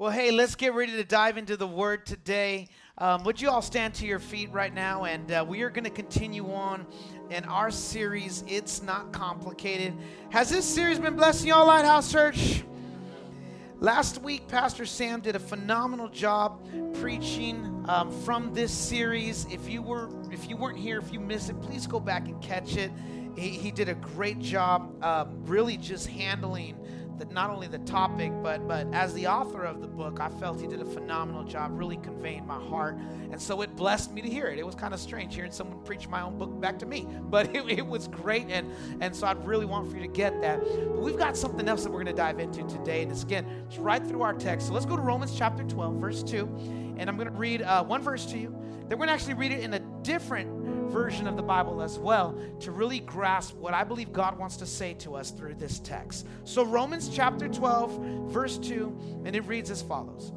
Well, hey, let's get ready to dive into the word today. Um, would you all stand to your feet right now? And uh, we are going to continue on in our series, It's Not Complicated. Has this series been blessing y'all, Lighthouse Church? Last week, Pastor Sam did a phenomenal job preaching um, from this series. If you were, if you weren't here, if you missed it, please go back and catch it. He, he did a great job, um, really just handling the, not only the topic, but but as the author of the book, I felt he did a phenomenal job, really conveying my heart, and so it blessed me to hear it. It was kind of strange hearing someone preach my own book back to me, but it, it was great, and and so I'd really want for you to get that. But we've got something else that we're going to dive into today, and it's again, it's right through our text. So let's go to Romans chapter 12, verse 2, and I'm going to read uh, one verse to you. Then we're going to actually read it in a different version of the Bible as well to really grasp what I believe God wants to say to us through this text. So, Romans chapter 12, verse 2, and it reads as follows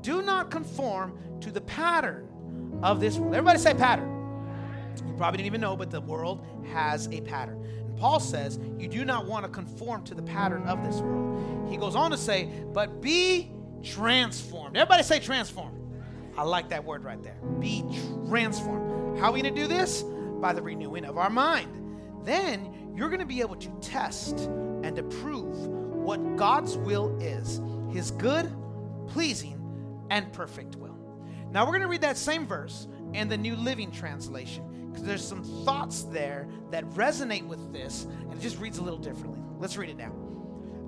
Do not conform to the pattern of this world. Everybody say pattern. You probably didn't even know, but the world has a pattern. And Paul says, You do not want to conform to the pattern of this world. He goes on to say, But be transformed. Everybody say transformed. I like that word right there. Be transformed. How are we going to do this? By the renewing of our mind. Then you're going to be able to test and approve what God's will is his good, pleasing, and perfect will. Now we're going to read that same verse in the New Living Translation because there's some thoughts there that resonate with this and it just reads a little differently. Let's read it now.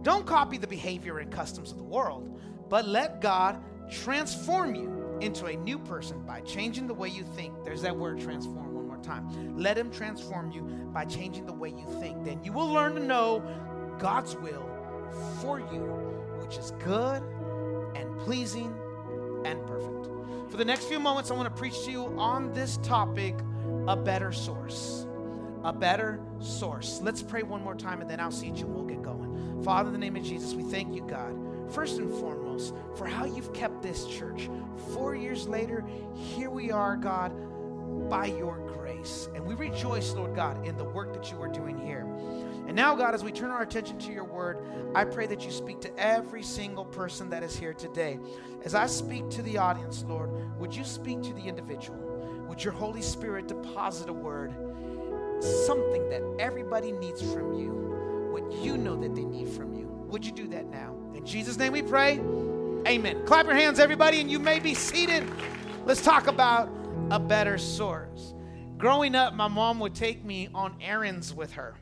Don't copy the behavior and customs of the world, but let God transform you into a new person by changing the way you think. There's that word transform one more time. Let Him transform you by changing the way you think. Then you will learn to know God's will for you, which is good and pleasing and perfect. For the next few moments, I want to preach to you on this topic a better source. A better source. Let's pray one more time and then I'll seat you and we'll get going. Father, in the name of Jesus, we thank you, God first and foremost, for how you've kept this church. Four years later, here we are, God, by your grace. And we rejoice, Lord God, in the work that you are doing here. And now, God, as we turn our attention to your word, I pray that you speak to every single person that is here today. As I speak to the audience, Lord, would you speak to the individual? Would your Holy Spirit deposit a word, something that everybody needs from you, what you know that they need from you? Would you do that now? In Jesus' name we pray. Amen. Clap your hands, everybody, and you may be seated. Let's talk about a better source. Growing up, my mom would take me on errands with her.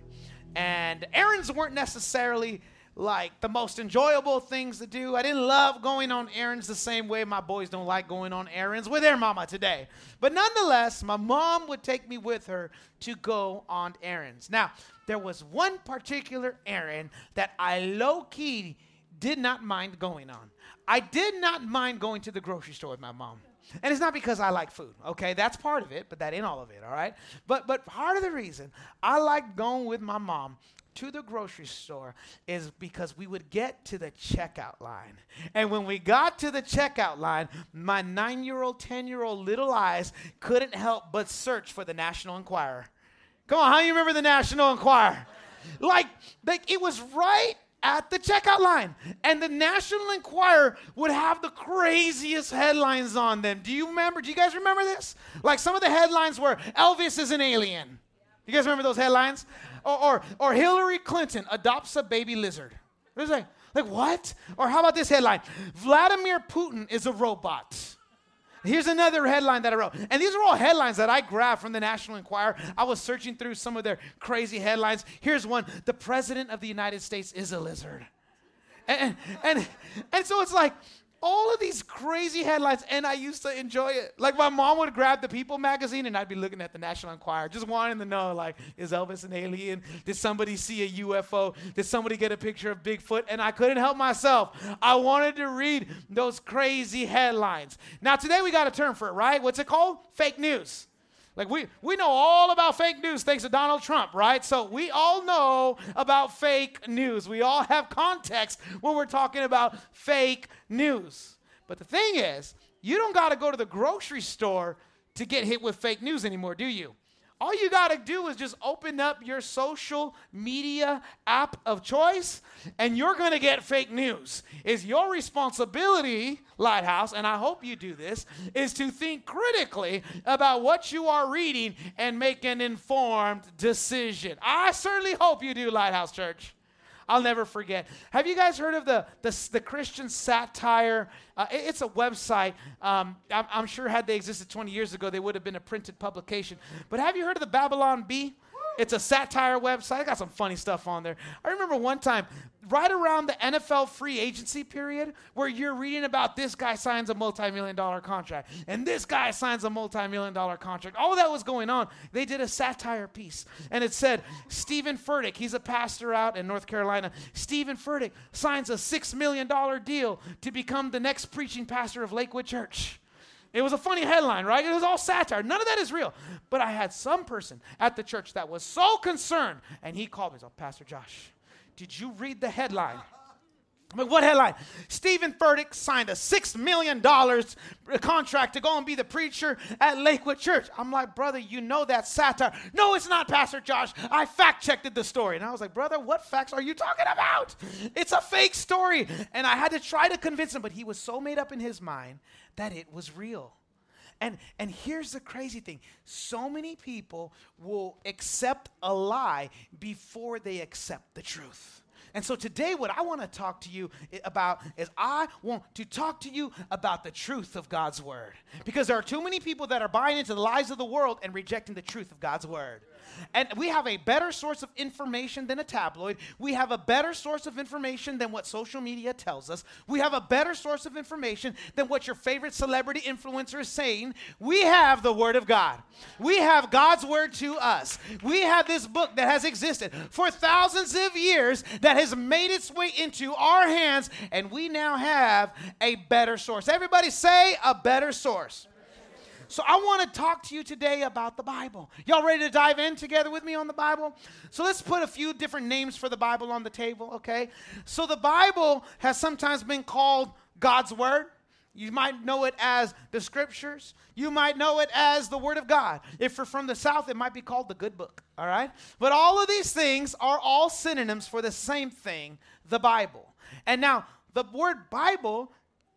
And errands weren't necessarily like the most enjoyable things to do. I didn't love going on errands the same way my boys don't like going on errands with their mama today. But nonetheless, my mom would take me with her to go on errands. Now, there was one particular errand that I low key did not mind going on. I did not mind going to the grocery store with my mom. And it's not because I like food, okay? That's part of it, but that ain't all of it, all right? But but part of the reason I like going with my mom to the grocery store is because we would get to the checkout line. And when we got to the checkout line, my 9-year-old, 10-year-old little eyes couldn't help but search for the National Enquirer. Come on, how do you remember the National Enquirer? Like, like it was right at the checkout line. And the National Enquirer would have the craziest headlines on them. Do you remember? Do you guys remember this? Like some of the headlines were Elvis is an alien. You guys remember those headlines? Or, or, or Hillary Clinton adopts a baby lizard. What is that? Like what? Or how about this headline? Vladimir Putin is a robot. Here's another headline that I wrote. And these are all headlines that I grabbed from the National Enquirer. I was searching through some of their crazy headlines. Here's one The President of the United States is a lizard. And, and, and so it's like, all of these crazy headlines, and I used to enjoy it. Like my mom would grab the People magazine, and I'd be looking at the National Enquirer, just wanting to know, like, is Elvis an alien? Did somebody see a UFO? Did somebody get a picture of Bigfoot? And I couldn't help myself. I wanted to read those crazy headlines. Now today we got a term for it, right? What's it called? Fake news. Like we, we know all about fake news thanks to Donald Trump, right? So we all know about fake news. We all have context when we're talking about fake news. But the thing is, you don't got to go to the grocery store to get hit with fake news anymore, do you? All you got to do is just open up your social media app of choice and you're going to get fake news. It's your responsibility, Lighthouse, and I hope you do this, is to think critically about what you are reading and make an informed decision. I certainly hope you do, Lighthouse Church. I'll never forget. Have you guys heard of the, the, the Christian satire? Uh, it, it's a website. Um, I'm, I'm sure had they existed 20 years ago, they would have been a printed publication. But have you heard of the Babylon Bee? It's a satire website. I got some funny stuff on there. I remember one time, right around the NFL free agency period, where you're reading about this guy signs a multi million dollar contract and this guy signs a multi million dollar contract. All that was going on. They did a satire piece, and it said, Stephen Furtick, he's a pastor out in North Carolina. Stephen Furtick signs a $6 million deal to become the next preaching pastor of Lakewood Church. It was a funny headline, right? It was all satire. None of that is real. But I had some person at the church that was so concerned, and he called me, so, Pastor Josh, did you read the headline? I'm like, what headline? Stephen Furtick signed a $6 million contract to go and be the preacher at Lakewood Church. I'm like, brother, you know that satire. No, it's not, Pastor Josh. I fact checked the story. And I was like, brother, what facts are you talking about? It's a fake story. And I had to try to convince him, but he was so made up in his mind that it was real. And, and here's the crazy thing so many people will accept a lie before they accept the truth. And so today, what I want to talk to you about is I want to talk to you about the truth of God's word. Because there are too many people that are buying into the lies of the world and rejecting the truth of God's word. And we have a better source of information than a tabloid. We have a better source of information than what social media tells us. We have a better source of information than what your favorite celebrity influencer is saying. We have the Word of God. We have God's Word to us. We have this book that has existed for thousands of years that has made its way into our hands, and we now have a better source. Everybody say a better source. So I want to talk to you today about the Bible. Y'all ready to dive in together with me on the Bible? So let's put a few different names for the Bible on the table, okay? So the Bible has sometimes been called God's Word. You might know it as the scriptures. You might know it as the Word of God. If you're from the South, it might be called the good book, all right? But all of these things are all synonyms for the same thing, the Bible. And now, the word Bible,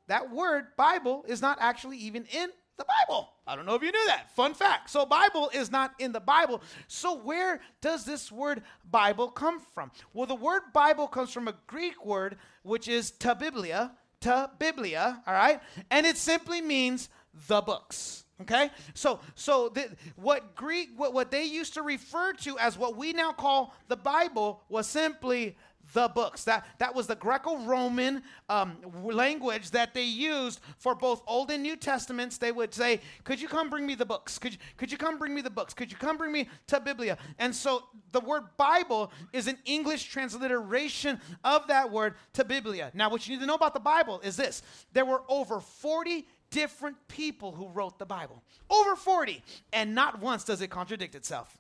that word Bible, is not actually even in the Bible. I don't know if you knew that. Fun fact. So, Bible is not in the Bible. So, where does this word Bible come from? Well, the word Bible comes from a Greek word, which is ta biblia, ta biblia, all right? And it simply means the books. Okay, so so the, what Greek what, what they used to refer to as what we now call the Bible was simply the books. That, that was the Greco Roman um, language that they used for both Old and New Testaments. They would say, Could you come bring me the books? Could you, could you come bring me the books? Could you come bring me ta biblia? And so the word Bible is an English transliteration of that word ta biblia. Now, what you need to know about the Bible is this there were over 40 different people who wrote the Bible. Over 40. And not once does it contradict itself.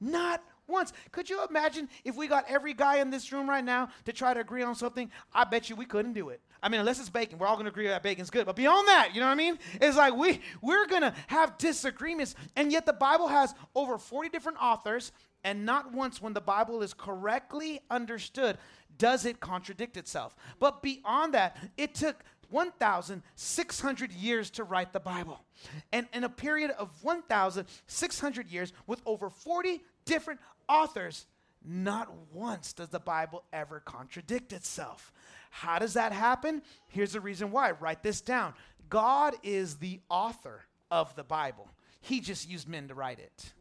Not once. Could you imagine if we got every guy in this room right now to try to agree on something? I bet you we couldn't do it. I mean, unless it's bacon, we're all to agree that bacon's good. But beyond that, you know what I mean? It's like we we're to have disagreements, and yet the Bible has over 40 different authors, and not once when the Bible is correctly understood does it contradict itself. But beyond that, it took 1,600 years to write the Bible. And in a period of 1,600 years, with over 40 different authors, not once does the Bible ever contradict itself. How does that happen? Here's the reason why. Write this down. God is the author of the Bible. He just used men to write it.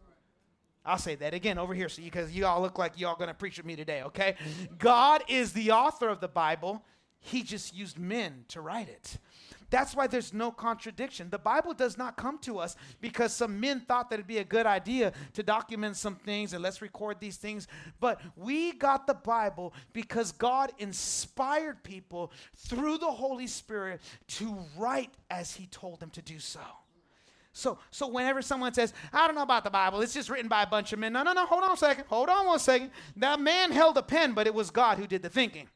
I'll say that again over here so you because you, all look like you all going to preach with me today, okay? God is the author of the Bible. he just used men to write it. That's why there's no contradiction. The Bible does not come to us because some men thought that it'd be a good idea to document some things and let's record these things. But we got the Bible because God inspired people through the Holy Spirit to write as He told them to do so. So, so whenever someone says, I don't know about the Bible, it's just written by a bunch of men. No, no, no, hold on a second. Hold on one second. That man held a pen, but it was God who did the thinking.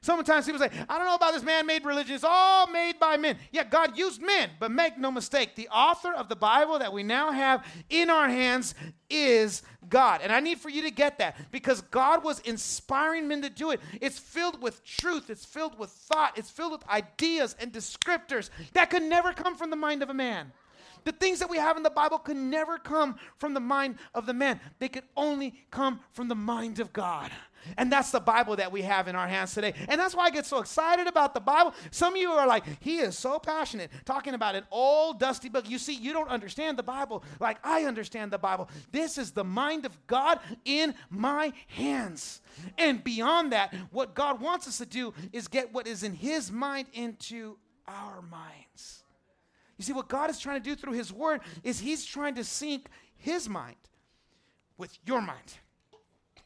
Sometimes people say, I don't know about this man made religion. It's all made by men. Yeah, God used men, but make no mistake, the author of the Bible that we now have in our hands is God. And I need for you to get that because God was inspiring men to do it. It's filled with truth, it's filled with thought, it's filled with ideas and descriptors that could never come from the mind of a man. The things that we have in the Bible could never come from the mind of the man, they could only come from the mind of God. And that's the Bible that we have in our hands today. And that's why I get so excited about the Bible. Some of you are like, he is so passionate talking about an old dusty book. You see, you don't understand the Bible like I understand the Bible. This is the mind of God in my hands. And beyond that, what God wants us to do is get what is in his mind into our minds. You see, what God is trying to do through his word is he's trying to sync his mind with your mind.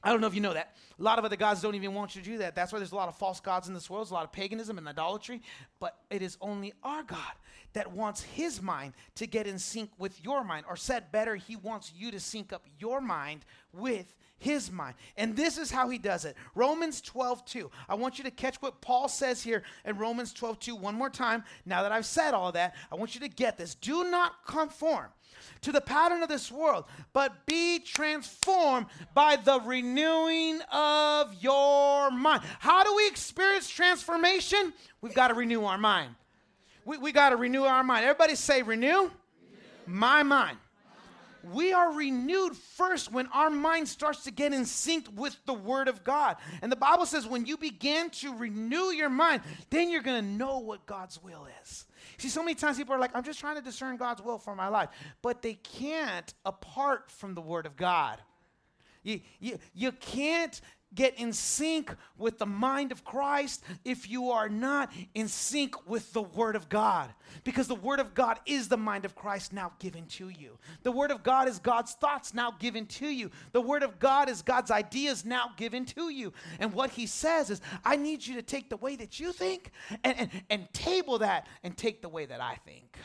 I don't know if you know that. A lot of other gods don't even want you to do that. That's why there's a lot of false gods in this world. There's a lot of paganism and idolatry. But it is only our God that wants his mind to get in sync with your mind. Or said better, he wants you to sync up your mind with his mind. And this is how he does it. Romans 12, 2. I want you to catch what Paul says here in Romans 12, 2 one more time. Now that I've said all that, I want you to get this. Do not conform to the pattern of this world, but be transformed by the renewing of your mind. How do we experience transformation? We've got to renew our mind. We, we got to renew our mind. Everybody say, renew, renew. my mind we are renewed first when our mind starts to get in sync with the Word of God. And the Bible says when you begin to renew your mind, then you're going to know what God's will is. See, so many times people are like, I'm just trying to discern God's will for my life. But they can't apart from the Word of God. You, you, you can't get in sync with the mind of Christ if you are not in sync with the Word of God. Because the Word of God is the mind of Christ now given to you. The Word of God is God's thoughts now given to you. The Word of God is God's ideas now given to you. And what He says is, I need you to take the way that you think and, and, and table that and take the way that I think.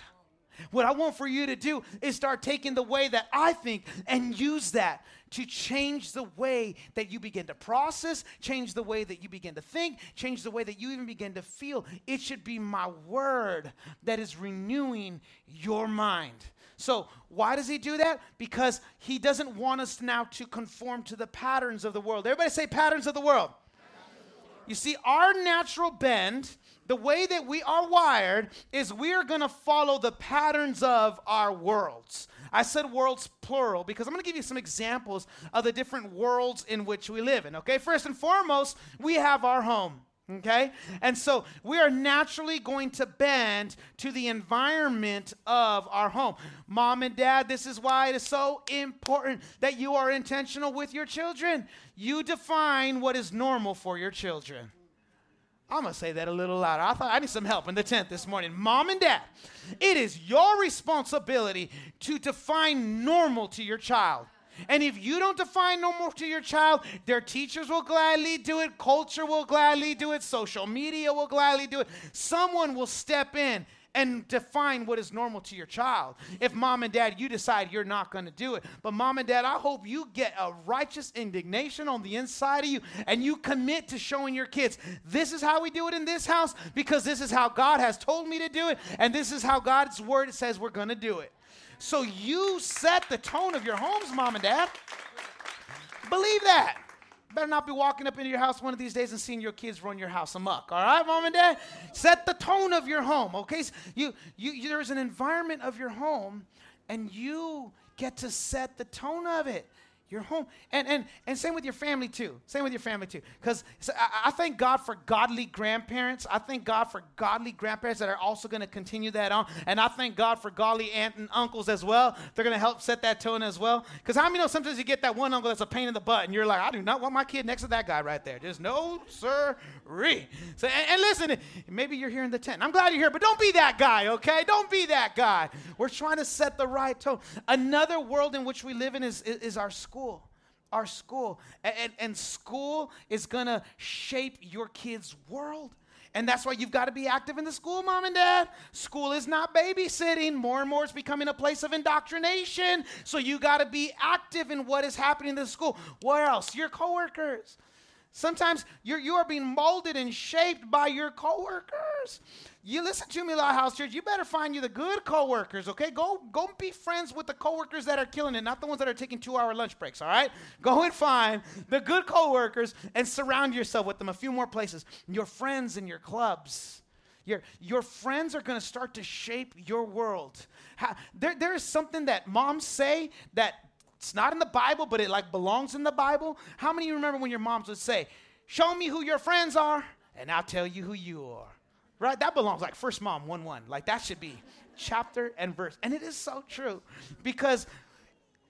What I want for you to do is start taking the way that I think and use that to change the way that you begin to process, change the way that you begin to think, change the way that you even begin to feel. It should be my word that is renewing your mind. So, why does he do that? Because he doesn't want us now to conform to the patterns of the world. Everybody say patterns of the world. You see, our natural bend the way that we are wired is we are going to follow the patterns of our worlds. I said worlds plural because I'm going to give you some examples of the different worlds in which we live in. Okay, first and foremost, we have our home. Okay? And so we are naturally going to bend to the environment of our home. Mom and dad, this is why it is so important that you are intentional with your children. You define what is normal for your children. I'm going to say that a little louder. I thought I need some help in the tent this morning. Mom and dad, it is your responsibility to define normal to your child. And if you don't define normal to your child, their teachers will gladly do it, culture will gladly do it, social media will gladly do it. Someone will step in and define what is normal to your child. If mom and dad, you decide you're not going to do it. But mom and dad, I hope you get a righteous indignation on the inside of you and you commit to showing your kids this is how we do it in this house because this is how God has told me to do it and this is how God's word says we're going to do it. So you set the tone of your homes, mom and dad. Believe that better not be walking up into your house one of these days and seeing your kids run your house amok. All right, mom and dad? Set the tone of your home, okay? You, you, you, there's an environment of your home, and you get to set the tone of it. Your home. And, and, and same with your family too. Same with your family too. Because I, I, thank God for godly grandparents. I thank God for godly grandparents that are also going to continue that on. And I thank God for godly aunt and uncles as well. They're going to help set that tone as well. Because how many know sometimes you get that one uncle that's a pain in the butt and you're like, I do not want my kid next to that guy right there. Just no, sir, So, and, and listen, maybe you're here in the tent. I'm glad you're here, but don't be that guy, okay? Don't be that guy. We're trying to set the right tone. Another world in which we live in is, is, is our school school our school. And, and, school is gonna shape your kids' world. And that's why you've got to be active in the school, mom and dad. School is not babysitting. More and more it's becoming a place of indoctrination. So you got to be active in what is happening in the school. Where else? Your coworkers. Sometimes you're, you are being molded and shaped by your coworkers. You listen to me, Lighthouse Church. You better find you the good coworkers, okay? Go go be friends with the coworkers that are killing it, not the ones that are taking two-hour lunch breaks. All right? Go and find the good coworkers and surround yourself with them. A few more places. Your friends and your clubs. Your, your friends are going to start to shape your world. How, there, there is something that moms say that it's not in the Bible, but it like belongs in the Bible. How many of you remember when your moms would say, Show me who your friends are, and I'll tell you who you are? Right? That belongs like First Mom 1 1. Like that should be chapter and verse. And it is so true because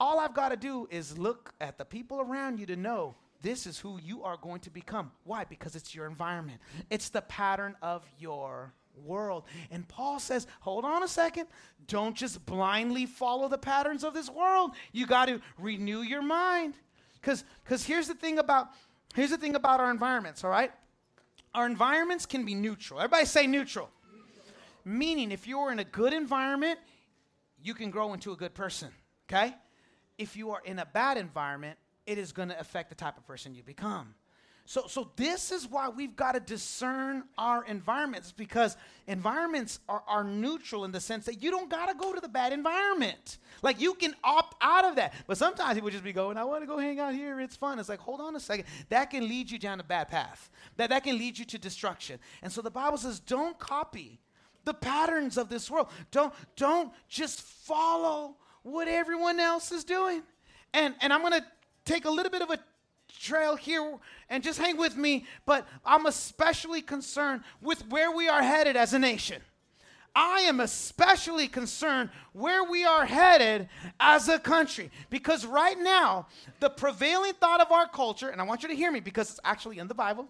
all I've got to do is look at the people around you to know this is who you are going to become. Why? Because it's your environment, it's the pattern of your world. And Paul says, hold on a second. Don't just blindly follow the patterns of this world. You got to renew your mind. Because here's the thing about here's the thing about our environments, all right? Our environments can be neutral. Everybody say neutral. Meaning, if you're in a good environment, you can grow into a good person, okay? If you are in a bad environment, it is going to affect the type of person you become. So, so this is why we've got to discern our environments because environments are, are neutral in the sense that you don't got to go to the bad environment. Like you can opt out of that. But sometimes people just be going, I want to go hang out here. It's fun. It's like, hold on a second. That can lead you down a bad path. That, that can lead you to destruction. And so the Bible says, don't copy the patterns of this world. Don't, don't just follow what everyone else is doing. And, and I'm going to take a little bit of a trail here and just hang with me, but I'm especially concerned with where we are headed as a nation. I am especially concerned where we are headed as a country because right now, the prevailing thought of our culture, and I want you to hear me because it's actually in the Bible,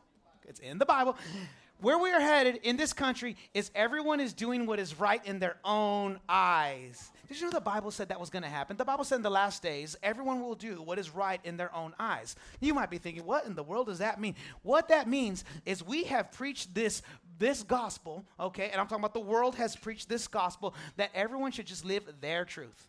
it's in the Bible. Where we are headed in this country is everyone is doing what is right in their own eyes. Did you know the Bible said that was going to happen? The Bible said in the last days, everyone will do what is right in their own eyes. You might be thinking, what in the world does that mean? What that means is we have preached this this gospel, okay, and I'm talking about the world has preached this gospel that everyone should just live their truth.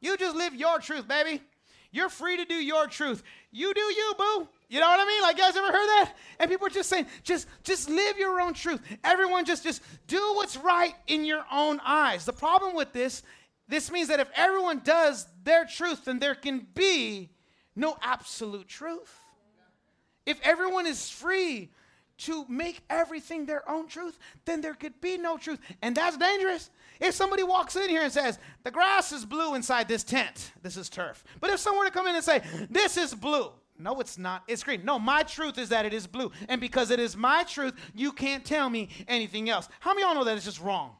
You just live your truth, baby. You're free to do your truth. You do you, boo. You know what I mean? Like, you guys ever heard that? And people are just saying, just, just live your own truth. Everyone just, just do what's right in your own eyes. The problem with this this means that if everyone does their truth, then there can be no absolute truth. If everyone is free to make everything their own truth, then there could be no truth. And that's dangerous. If somebody walks in here and says, the grass is blue inside this tent, this is turf. But if someone were to come in and say, this is blue, no, it's not. It's green. No, my truth is that it is blue. And because it is my truth, you can't tell me anything else. How many of y'all know that it's just wrong?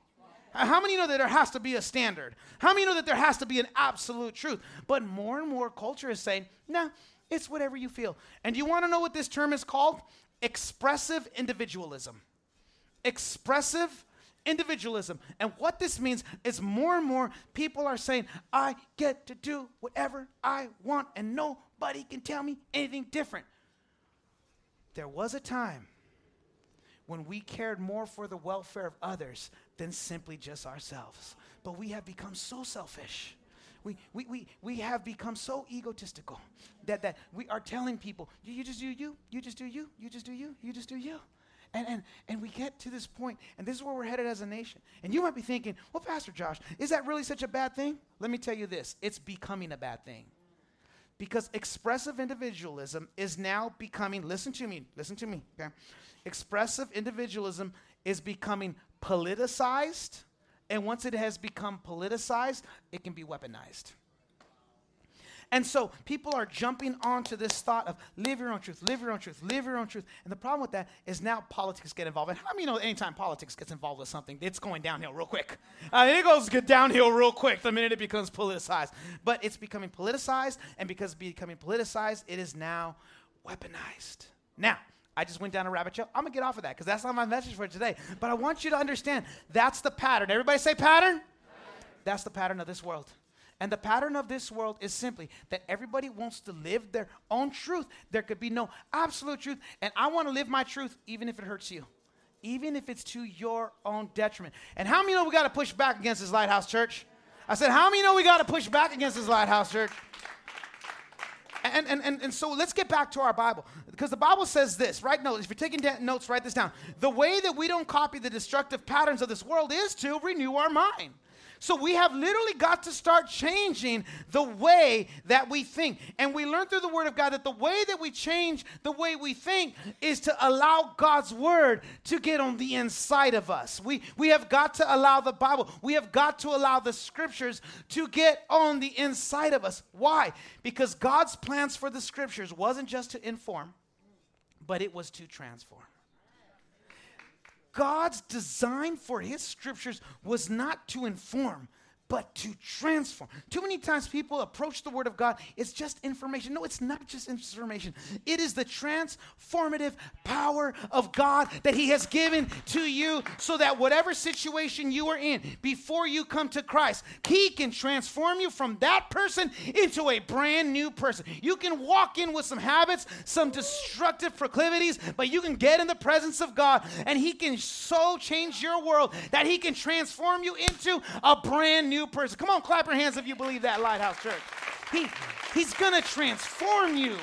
How many know that there has to be a standard? How many know that there has to be an absolute truth? But more and more culture is saying, nah, it's whatever you feel. And you want to know what this term is called? Expressive individualism. Expressive individualism. And what this means is more and more people are saying, I get to do whatever I want, and nobody can tell me anything different. There was a time when we cared more for the welfare of others than simply just ourselves. But we have become so selfish. We, we, we, we have become so egotistical that, that we are telling people, you, you just do you, you just do you, you just do you, you just do you. And, and, and we get to this point, and this is where we're headed as a nation. And you might be thinking, well, Pastor Josh, is that really such a bad thing? Let me tell you this it's becoming a bad thing. Because expressive individualism is now becoming, listen to me, listen to me, okay? Expressive individualism is becoming politicized, and once it has become politicized, it can be weaponized. And so people are jumping onto this thought of live your own truth, live your own truth, live your own truth. And the problem with that is now politics get involved. And how many know anytime politics gets involved with something, it's going downhill real quick? Uh, it goes get downhill real quick the minute it becomes politicized. But it's becoming politicized, and because it's becoming politicized, it is now weaponized. Now, I just went down a rabbit trail. I'm gonna get off of that because that's not my message for today. But I want you to understand that's the pattern. Everybody say pattern? pattern. That's the pattern of this world. And the pattern of this world is simply that everybody wants to live their own truth. There could be no absolute truth. And I want to live my truth even if it hurts you, even if it's to your own detriment. And how many know we got to push back against this Lighthouse Church? I said, how many know we got to push back against this Lighthouse Church? And, and, and, and so let's get back to our Bible. Because the Bible says this, right? No, if you're taking notes, write this down. The way that we don't copy the destructive patterns of this world is to renew our mind. So we have literally got to start changing the way that we think. And we learn through the Word of God that the way that we change the way we think is to allow God's Word to get on the inside of us. We, we have got to allow the Bible, we have got to allow the Scriptures to get on the inside of us. Why? Because God's plans for the Scriptures wasn't just to inform, but it was to transform. God's design for his scriptures was not to inform, but to transform. Too many times people approach the Word of God, it's just information. No, it's not just information. It is the transformative power of God that He has given to you so that whatever situation you are in, before you come to Christ, He can transform you from that person into a brand new person. You can walk in with some habits, some destructive proclivities, but you can get in the presence of God and He can so change your world that He can transform you into a brand new new person. Come on, clap your hands if you believe that, Lighthouse Church. He, he's going to transform you.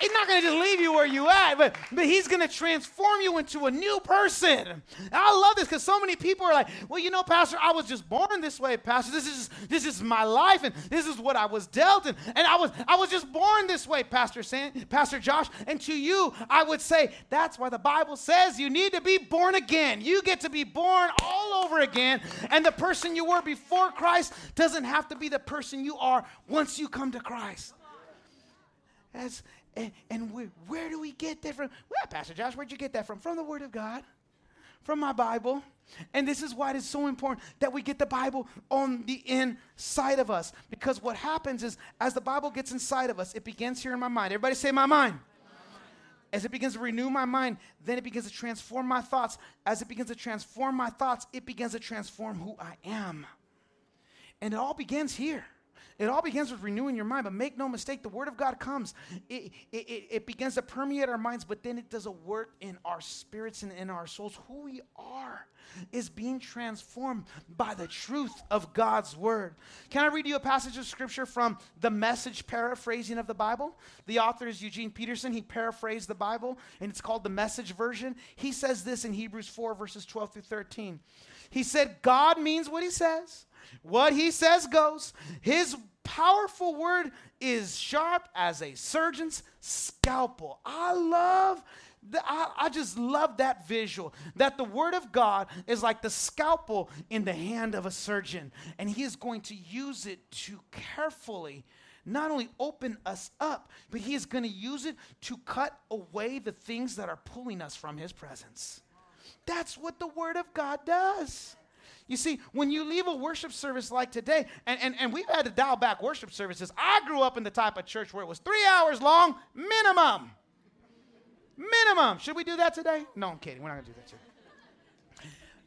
He's not going to just leave you where you at, but, but he's going to transform you into a new person. I love this because so many people are like, well, you know, Pastor, I was just born this way, Pastor. This is this is my life, and this is what I was dealt, and, and I was I was just born this way, Pastor San, Pastor Josh. And to you, I would say that's why the Bible says you need to be born again. You get to be born all over again, and the person you were before Christ doesn't have to be the person you are once you come to Christ. As and, and we, where do we get that from? Well, Pastor Josh, where'd you get that from? From the Word of God, from my Bible. And this is why it is so important that we get the Bible on the inside of us. Because what happens is, as the Bible gets inside of us, it begins here in my mind. Everybody say, my mind. As it begins to renew my mind, then it begins to transform my thoughts. As it begins to transform my thoughts, it begins to transform who I am. And it all begins here. It all begins with renewing your mind, but make no mistake, the Word of God comes. It, it, it, begins to permeate our minds, but then it does a work in our spirits and in our souls. Who we are is being transformed by the truth of God's Word. Can I read you a passage of Scripture from the message paraphrasing of the Bible? The author is Eugene Peterson. He paraphrased the Bible, and it's called the message version. He says this in Hebrews 4, verses 12 through 13. He said, God means what he says. What he says goes. His powerful word is sharp as a surgeon's scalpel. I love I, just love that visual that the word of God is like the scalpel in the hand of a surgeon, and he is going to use it to carefully not only open us up, but he is going to use it to cut away the things that are pulling us from his presence. That's what the word of God does. You see, when you leave a worship service like today, and, and, and we've had to dial back worship services. I grew up in the type of church where it was three hours long, minimum. Minimum. Should we do that today? No, I'm kidding. We're not going to do that today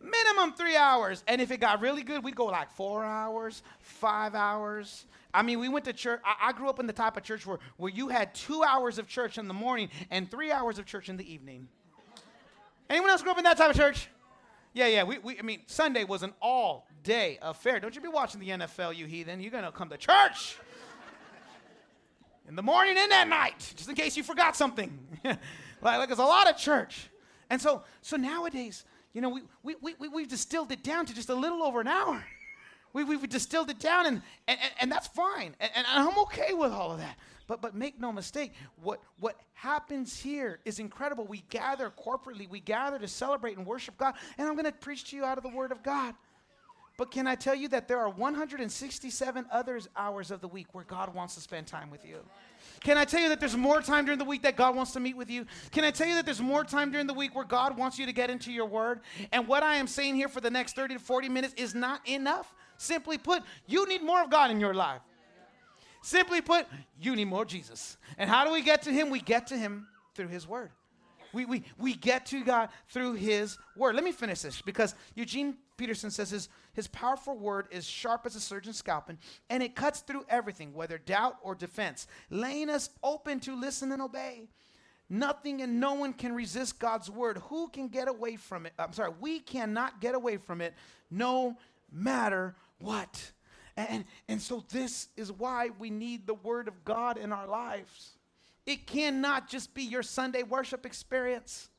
minimum three hours. And if it got really good, we'd go like four hours, five hours. I mean, we went to church. I, I, grew up in the type of church where, where you had two hours of church in the morning and three hours of church in the evening. Anyone else grew up in that type of church? Yeah, yeah. We, we, I mean, Sunday was an all day affair. Don't you be watching the NFL, you heathen. You're going to come to church in the morning and at night, just in case you forgot something. like, like, there's a lot of church. And so, so nowadays, you know, we, we, we, we've distilled it down to just a little over an hour. We, we've distilled it down, and, and, and that's fine. And, and I'm okay with all of that. But but make no mistake, what what happens here is incredible. We gather corporately, we gather to celebrate and worship God, and I'm going to preach to you out of the Word of God. But can I tell you that there are 167 others hours of the week where God wants to spend time with you? Can I tell you that there's more time during the week that God wants to meet with you? Can I tell you that there's more time during the week where God wants you to get into your word? And what I am saying here for the next 30 to 40 minutes is not enough. Simply put, you need more of God in your life. Simply put, you need more Jesus. And how do we get to Him? We get to Him through His Word. We, we, we get to God through His Word. Let me finish this because Eugene Peterson says his, his powerful word is sharp as a surgeon's scalpel and it cuts through everything, whether doubt or defense, laying us open to listen and obey. Nothing and no one can resist God's word. Who can get away from it? I'm sorry, we cannot get away from it no matter what. And, and so, this is why we need the Word of God in our lives. It cannot just be your Sunday worship experience.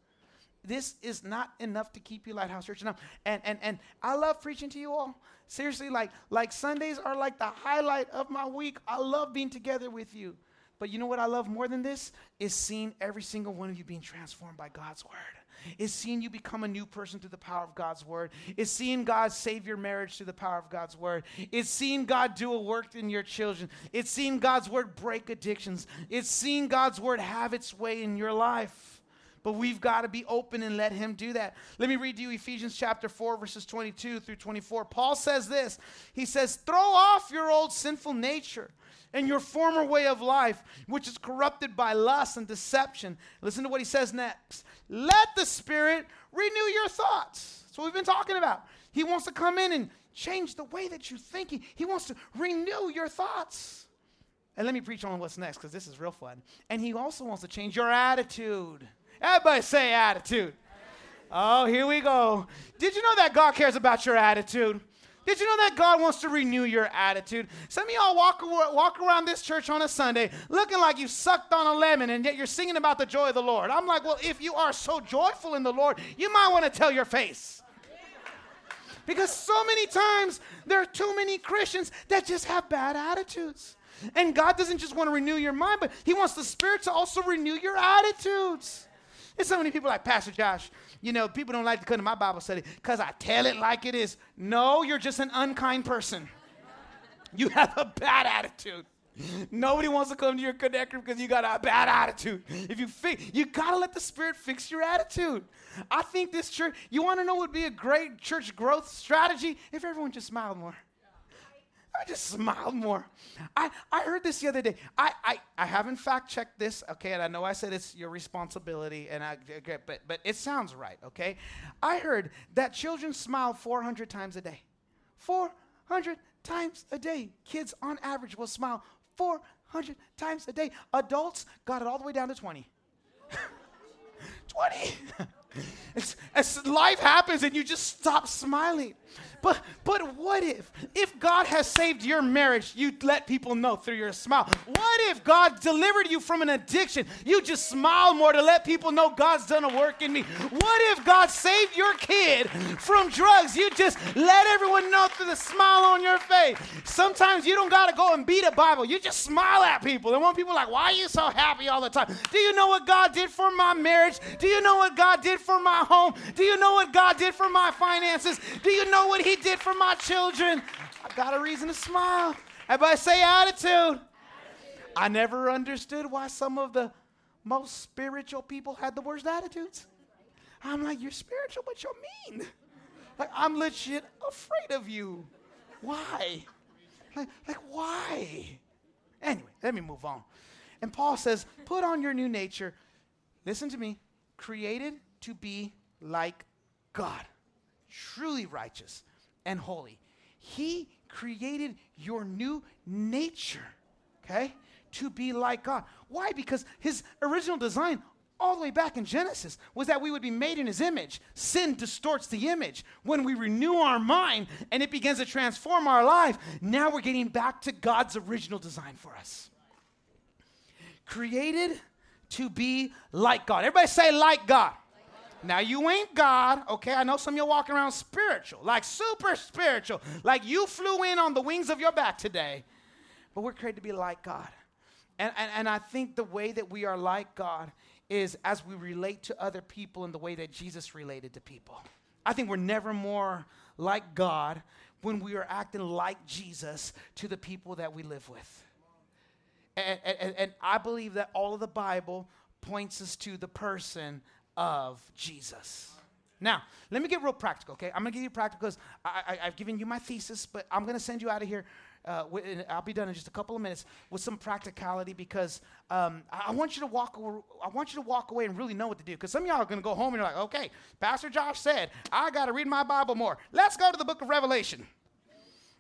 This is not enough to keep you Lighthouse Church enough. And, and, and I love preaching to you all. Seriously, like, like Sundays are like the highlight of my week. I love being together with you. But you know what I love more than this? Is seeing every single one of you being transformed by God's Word is seeing you become a new person through the power of God's word. Is seeing God save your marriage through the power of God's word. It's seeing God do a work in your children. It's seeing God's word break addictions. It's seeing God's word have its way in your life. But we've got to be open and let him do that. Let me read to you Ephesians chapter 4, verses 22 through 24. Paul says this He says, Throw off your old sinful nature and your former way of life, which is corrupted by lust and deception. Listen to what he says next. Let the Spirit renew your thoughts. That's what we've been talking about. He wants to come in and change the way that you're thinking, He wants to renew your thoughts. And let me preach on what's next because this is real fun. And He also wants to change your attitude. Everybody say attitude. Oh, here we go. Did you know that God cares about your attitude? Did you know that God wants to renew your attitude? Some of y'all walk, walk around this church on a Sunday looking like you sucked on a lemon and yet you're singing about the joy of the Lord. I'm like, well, if you are so joyful in the Lord, you might want to tell your face. Because so many times there are too many Christians that just have bad attitudes. And God doesn't just want to renew your mind, but He wants the Spirit to also renew your attitudes. There's so many people like Pastor Josh. You know, people don't like to come to my Bible study because I tell it like it is. No, you're just an unkind person. You have a bad attitude. Nobody wants to come to your connect because you got a bad attitude. If you fix, you gotta let the Spirit fix your attitude. I think this church. You want to know what would be a great church growth strategy if everyone just smiled more. I just smiled more. I, I heard this the other day. I, I, I haven't fact checked this, okay, and I know I said it's your responsibility, and I, but, but it sounds right, okay? I heard that children smile 400 times a day. 400 times a day. Kids on average will smile 400 times a day. Adults got it all the way down to 20. 20. As life happens and you just stop smiling. But but what if if God has saved your marriage, you let people know through your smile? What if God delivered you from an addiction? You just smile more to let people know God's done a work in me. What if God saved your kid from drugs? You just let everyone know through the smile on your face. Sometimes you don't got to go and beat a Bible. You just smile at people. And when people like, "Why are you so happy all the time?" Do you know what God did for my marriage? Do you know what God did for my home? Do you know what God did for my finances? Do you know what he did for my children, I got a reason to smile. Everybody say attitude. attitude. I never understood why some of the most spiritual people had the worst attitudes. I'm like, you're spiritual, but you're mean. Like, I'm legit afraid of you. Why? Like, like, why? Anyway, let me move on. And Paul says, put on your new nature. Listen to me. Created to be like God, truly righteous, and holy. He created your new nature, okay, to be like God. Why? Because his original design, all the way back in Genesis, was that we would be made in his image. Sin distorts the image. When we renew our mind and it begins to transform our life, now we're getting back to God's original design for us. Created to be like God. Everybody say, like God. Now you ain't God, okay? I know some of you walking around spiritual, like super spiritual, like you flew in on the wings of your back today. But we're created to be like God. And, and, and I think the way that we are like God is as we relate to other people in the way that Jesus related to people. I think we're never more like God when we are acting like Jesus to the people that we live with. And, and, and, I believe that all of the Bible points us to the person of Jesus. Now, let me get real practical, okay? I'm gonna give you practical because I, have given you my thesis, but I'm gonna send you out of here. Uh, I'll be done in just a couple of minutes with some practicality because um, I, I, want you to walk. I want you to walk away and really know what to do. Because some of y'all are gonna go home and you're like, okay, Pastor Josh said I got to read my Bible more. Let's go to the Book of Revelation.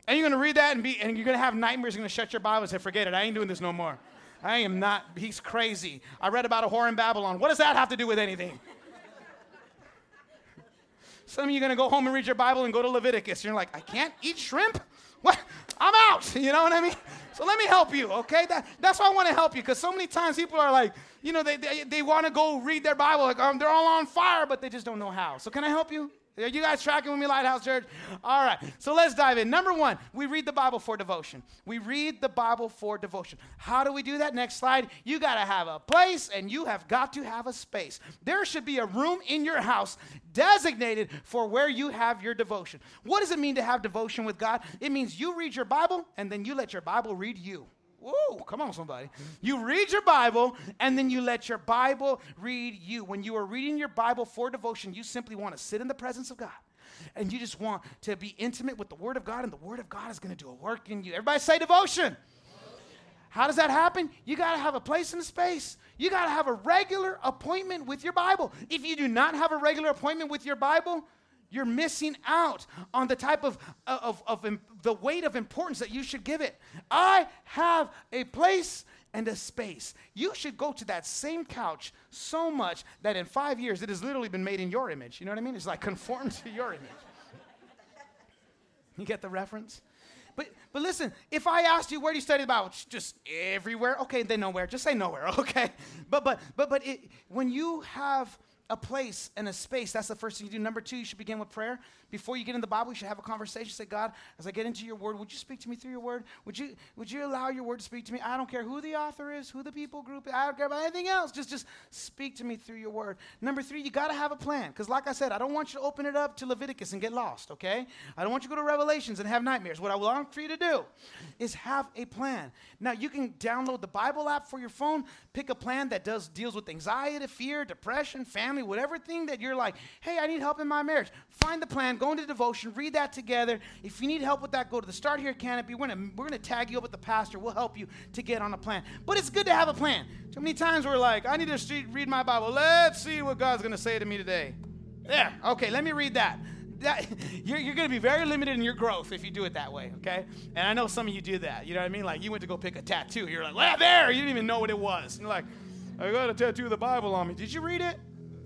And you're gonna read that and be, and you're gonna have nightmares. You're gonna shut your Bible and say, forget it. I ain't doing this no more. I am not. He's crazy. I read about a whore in Babylon. What does that have to do with anything? Some of you are going to go home and read your Bible and go to Leviticus. You're like, I can't eat shrimp? What? I'm out. You know what I mean? So let me help you, okay? That, that's why I want to help you because so many times people are like, you know, they, they, they want to go read their Bible, like um, they're all on fire, but they just don't know how. So can I help you? Are you guys tracking with me, Lighthouse Church? All right, so let's dive in. Number one, we read the Bible for devotion. We read the Bible for devotion. How do we do that? Next slide. You got to have a place and you have got to have a space. There should be a room in your house designated for where you have your devotion. What does it mean to have devotion with God? It means you read your Bible and then you let your Bible read you. Whoa, come on, somebody. You read your Bible and then you let your Bible read you. When you are reading your Bible for devotion, you simply want to sit in the presence of God and you just want to be intimate with the Word of God, and the Word of God is going to do a work in you. Everybody say devotion. How does that happen? You got to have a place and a space. You got to have a regular appointment with your Bible. If you do not have a regular appointment with your Bible, you're missing out on the type of, uh, of, of, of the weight of importance that you should give it. I have a place and a space. You should go to that same couch so much that in five years it has literally been made in your image. You know what I mean? It's like conformed to your image. You get the reference? But, but listen, if I asked you where do you study Bible, just everywhere. Okay, then nowhere. Just say nowhere. Okay, but but but but it, when you have a place and a space. That's the first thing you do. Number two, you should begin with prayer. Before you get in the Bible, you should have a conversation. Say, God, as I get into your word, would you speak to me through your word? Would you, would you allow your word to speak to me? I don't care who the author is, who the people group is. I don't care about anything else. Just, just speak to me through your word. Number three, you got to have a plan. Because like I said, I don't want you to open it up to Leviticus and get lost, okay? I don't want you to go to Revelations and have nightmares. What I want for you to do is have a plan. Now, you can download the Bible app for your phone, pick a plan that does deals with anxiety, fear, depression, family, whatever thing that you're like, hey, I need help in my marriage. Find the plan, go into devotion, read that together. If you need help with that, go to the Start Here Canopy. We're gonna we're gonna tag you up with the pastor. We'll help you to get on a plan. But it's good to have a plan. Too many times we're like, I need to read my Bible. Let's see what God's gonna say to me today. There. okay, let me read that. That, you're, you're going to be very limited in your growth if you do it that way, okay? And I know some of you do that. You know what I mean? Like you went to go pick a tattoo. You're like, well, there. You didn't even know what it was. You're like, I got a tattoo of the Bible on me. Did you read it?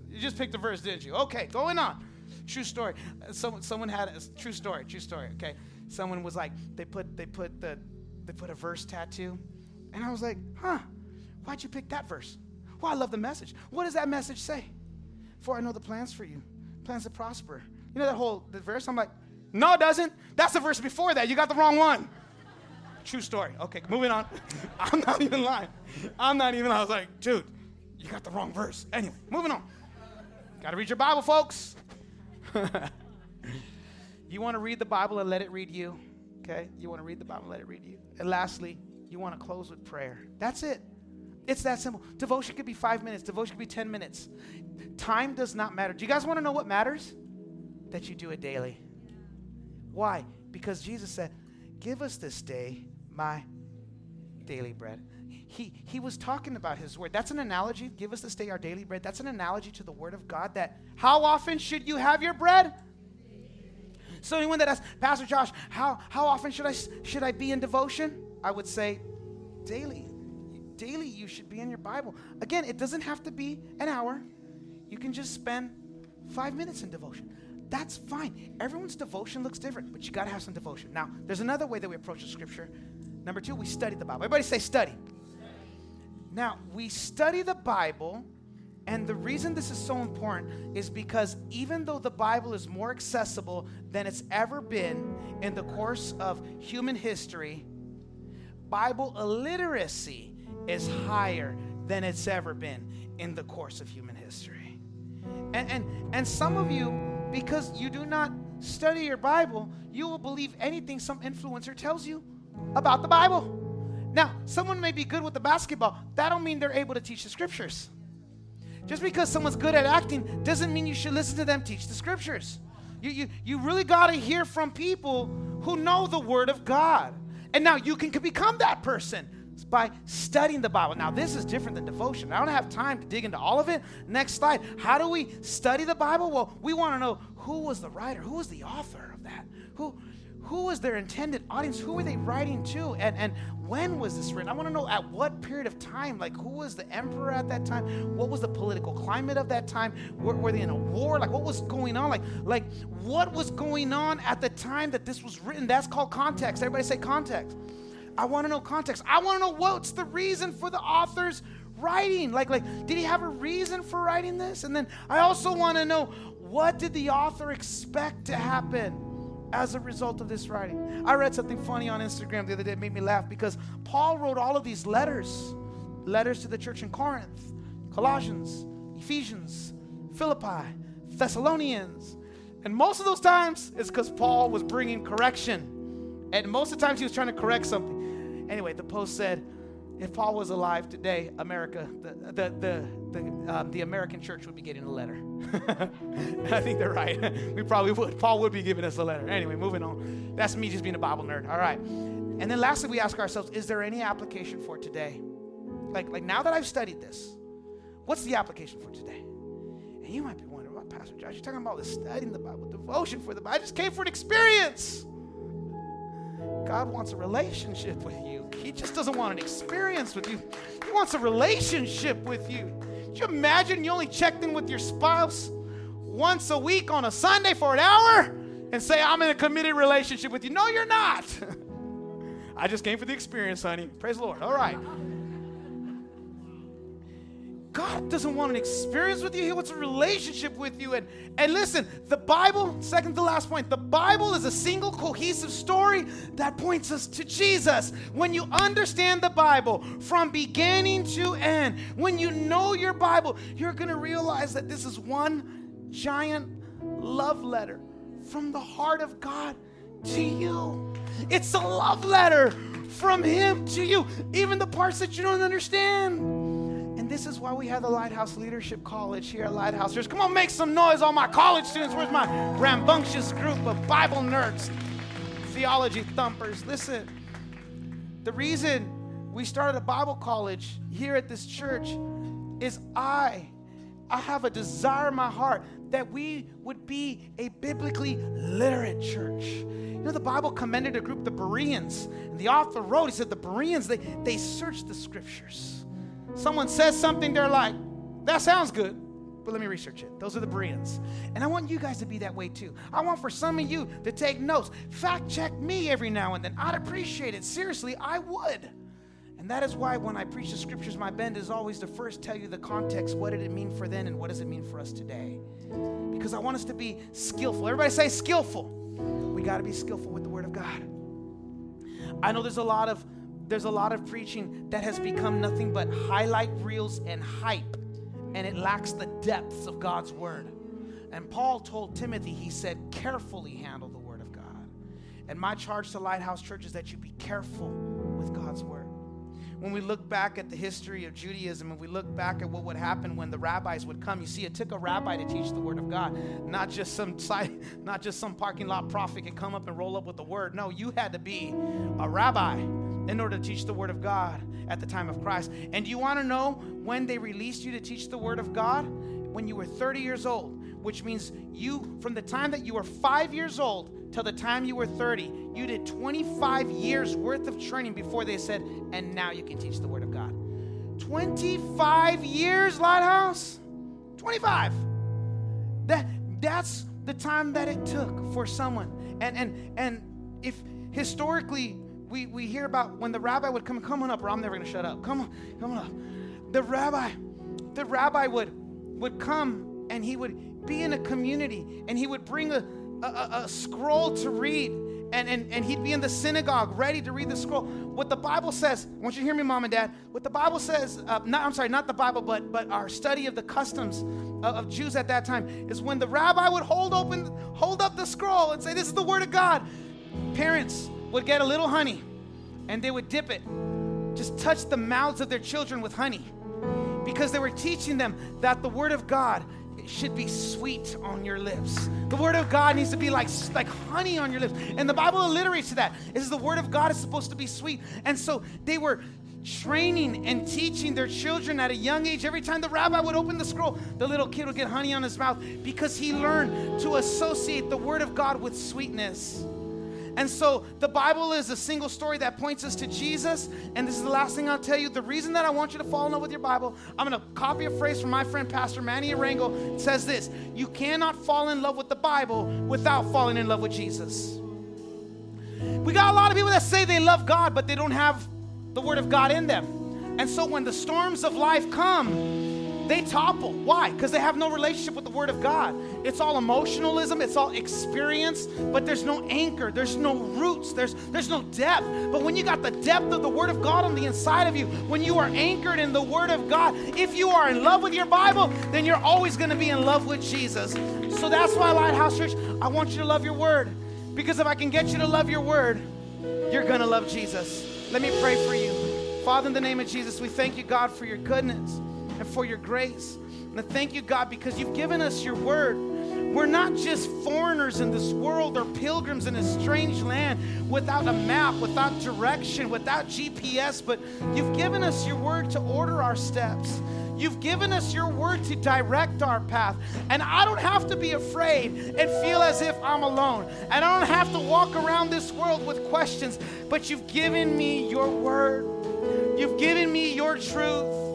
You just picked the verse, didn't you? Okay, going on. True story. Uh, someone, someone had a true story. True story. Okay, someone was like, they put they put the they put a verse tattoo, and I was like, huh? Why'd you pick that verse? Well, I love the message. What does that message say? For I know the plans for you, plans to prosper. You know that whole the verse. I'm like, no, it doesn't. That's the verse before that. You got the wrong one. True story. Okay, moving on. I'm not even lying. I'm not even. I was like, dude, you got the wrong verse. Anyway, moving on. Got to read your Bible, folks. you want to read the Bible and let it read you. Okay? You want to read the Bible and let it read you. And lastly, you want to close with prayer. That's it. It's that simple. Devotion could be five minutes, devotion could be 10 minutes. Time does not matter. Do you guys want to know what matters? That you do it daily. Why? Because Jesus said, Give us this day my daily bread he, he was talking about his word. That's an analogy. Give us this day our daily bread. That's an analogy to the word of God that how often should you have your bread? So anyone that asks, Pastor Josh, how, how often should I, should I be in devotion? I would say daily. Daily you should be in your Bible. Again, it doesn't have to be an hour. You can just spend five minutes in devotion. That's fine. Everyone's devotion looks different, but you got to have some devotion. Now, there's another way that we approach the scripture. Number two, we study the Bible. Everybody say study. Now, we study the Bible, and the reason this is so important is because even though the Bible is more accessible than it's ever been in the course of human history, Bible illiteracy is higher than it's ever been in the course of human history. And, and, and some of you, because you do not study your Bible, you will believe anything some influencer tells you about the Bible. Now, someone may be good with the basketball. That don't mean they're able to teach the scriptures. Just because someone's good at acting doesn't mean you should listen to them teach the scriptures. You, you, you really got to hear from people who know the Word of God. And now you can become that person by studying the Bible. Now, this is different than devotion. I don't have time to dig into all of it. Next slide. How do we study the Bible? Well, we want to know who was the writer, who was the author of that, who who was their intended audience? Who were they writing to? And, and when was this written? I want to know at what period of time. Like, who was the emperor at that time? What was the political climate of that time? Were, were they in a war? Like, what was going on? Like, like, what was going on at the time that this was written? That's called context. Everybody say context. I want to know context. I want to know what's the reason for the author's writing. Like, like, did he have a reason for writing this? And then I also want to know what did the author expect to happen? As a result of this writing. I read something funny on Instagram the other day, made me laugh because Paul wrote all of these letters letters to the church in Corinth, Colossians, Ephesians, Philippi, Thessalonians. And most of those times it's because Paul was bringing correction. And most of the times he was trying to correct something. Anyway, the post said, if Paul was alive today, America, the, the, the, the, um, the American church would be getting a letter. I think they're right. we probably would. Paul would be giving us a letter. Anyway, moving on. That's me just being a Bible nerd. All right. And then lastly, we ask ourselves, is there any application for today? Like, like now that I've studied this, what's the application for today? And you might be wondering, about Pastor Josh, you're talking about the studying the Bible, devotion for the Bible. I just came for an experience. God wants a relationship with you. He just doesn't want an experience with you. He wants a relationship with you. Could you imagine you only checked in with your spouse once a week on a Sunday for an hour and say, I'm in a committed relationship with you? No, you're not. I just came for the experience, honey. Praise the Lord. All right. God doesn't want an experience with you, He wants a relationship with you. And, and listen, the Bible, second to last point, the Bible is a single cohesive story that points us to Jesus. When you understand the Bible from beginning to end, when you know your Bible, you're going to realize that this is one giant love letter from the heart of God to you. It's a love letter from Him to you, even the parts that you don't understand. And this is why we have the Lighthouse Leadership College here at Lighthouse Church. Come on, make some noise, all my college students. Where's my rambunctious group of Bible nerds, theology thumpers? Listen, the reason we started a Bible college here at this church is I, I have a desire in my heart that we would be a biblically literate church. You know, the Bible commended a group, the Bereans, and the author wrote, he said, the Bereans, they, they searched the scriptures someone says something, they're like, that sounds good, but let me research it. Those are the Bereans. And I want you guys to be that way too. I want for some of you to take notes. Fact check me every now and then. I'd appreciate it. Seriously, I would. And that is why when I preach the scriptures, my bend is always to first tell you the context. What did it mean for then and what does it mean for us today? Because I want us to be skillful. Everybody say skillful. We got to be skillful with the word of God. I know there's a lot of there's a lot of preaching that has become nothing but highlight reels and hype, and it lacks the depths of God's word. And Paul told Timothy, he said, carefully handle the word of God. And my charge to Lighthouse Church is that you be careful with God's word. When we look back at the history of Judaism and we look back at what would happen when the rabbis would come, you see, it took a rabbi to teach the word of God, not just some not just some parking lot prophet could come up and roll up with the word. No, you had to be a rabbi in order to teach the Word of God at the time of Christ. And do you want to know when they released you to teach the Word of God? When you were 30 years old, which means you, from the time that you were five years old till the time you were 30, you did 25 years worth of training before they said, and now you can teach the Word of God. 25 years, Lighthouse? 25. That, that's the time that it took for someone. And, and, and if historically we, we hear about when the rabbi would come, come on up, or I'm never going to shut up. Come on, come on up. The rabbi, the rabbi would, would come and he would be in a community and he would bring a, a, a scroll to read and, and, and he'd be in the synagogue ready to read the scroll. What the Bible says, I want you to hear me, mom and dad. What the Bible says, uh, not, I'm sorry, not the Bible, but, but our study of the customs of, of Jews at that time is when the rabbi would hold open, hold up the scroll and say, This is the word of God. Parents would get a little honey and they would dip it, just touch the mouths of their children with honey because they were teaching them that the word of God should be sweet on your lips. The word of God needs to be like, like honey on your lips. And the Bible alliterates to that. It says the word of God is supposed to be sweet. And so they were training and teaching their children at a young age. Every time the rabbi would open the scroll, the little kid would get honey on his mouth because he learned to associate the word of God with sweetness. And so the Bible is a single story that points us to Jesus. And this is the last thing I'll tell you. The reason that I want you to fall in love with your Bible, I'm going to copy a phrase from my friend Pastor Manny Arango. It says this You cannot fall in love with the Bible without falling in love with Jesus. We got a lot of people that say they love God, but they don't have the Word of God in them. And so when the storms of life come, they topple. Why? Because they have no relationship with the Word of God. It's all emotionalism, it's all experience, but there's no anchor, there's no roots, there's, there's no depth. But when you got the depth of the Word of God on the inside of you, when you are anchored in the Word of God, if you are in love with your Bible, then you're always going to be in love with Jesus. So that's why, Lighthouse Church, I want you to love your Word. Because if I can get you to love your Word, you're going to love Jesus. Let me pray for you. Father, in the name of Jesus, we thank you, God, for your goodness and for your grace. And I thank you, God, because you've given us your word. We're not just foreigners in this world or pilgrims in a strange land without a map, without direction, without GPS, but you've given us your word to order our steps. You've given us your word to direct our path. And I don't have to be afraid and feel as if I'm alone. And I don't have to walk around this world with questions, but you've given me your word. You've given me your truth.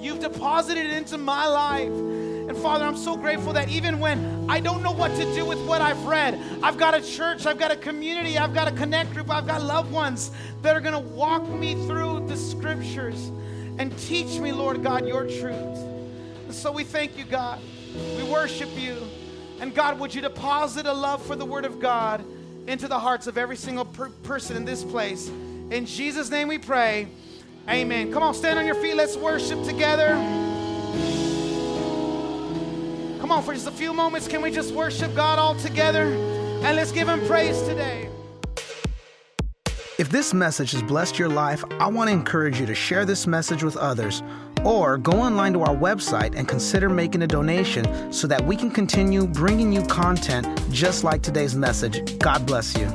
You've deposited it into my life. And Father, I'm so grateful that even when I don't know what to do with what I've read, I've got a church, I've got a community, I've got a connect group, I've got loved ones that are going to walk me through the scriptures and teach me, Lord God, your truth. And so we thank you, God. We worship you. And God, would you deposit a love for the Word of God into the hearts of every single per- person in this place? In Jesus' name we pray. Amen. Come on, stand on your feet. Let's worship together. Come on, for just a few moments, can we just worship God all together? And let's give Him praise today. If this message has blessed your life, I want to encourage you to share this message with others or go online to our website and consider making a donation so that we can continue bringing you content just like today's message. God bless you.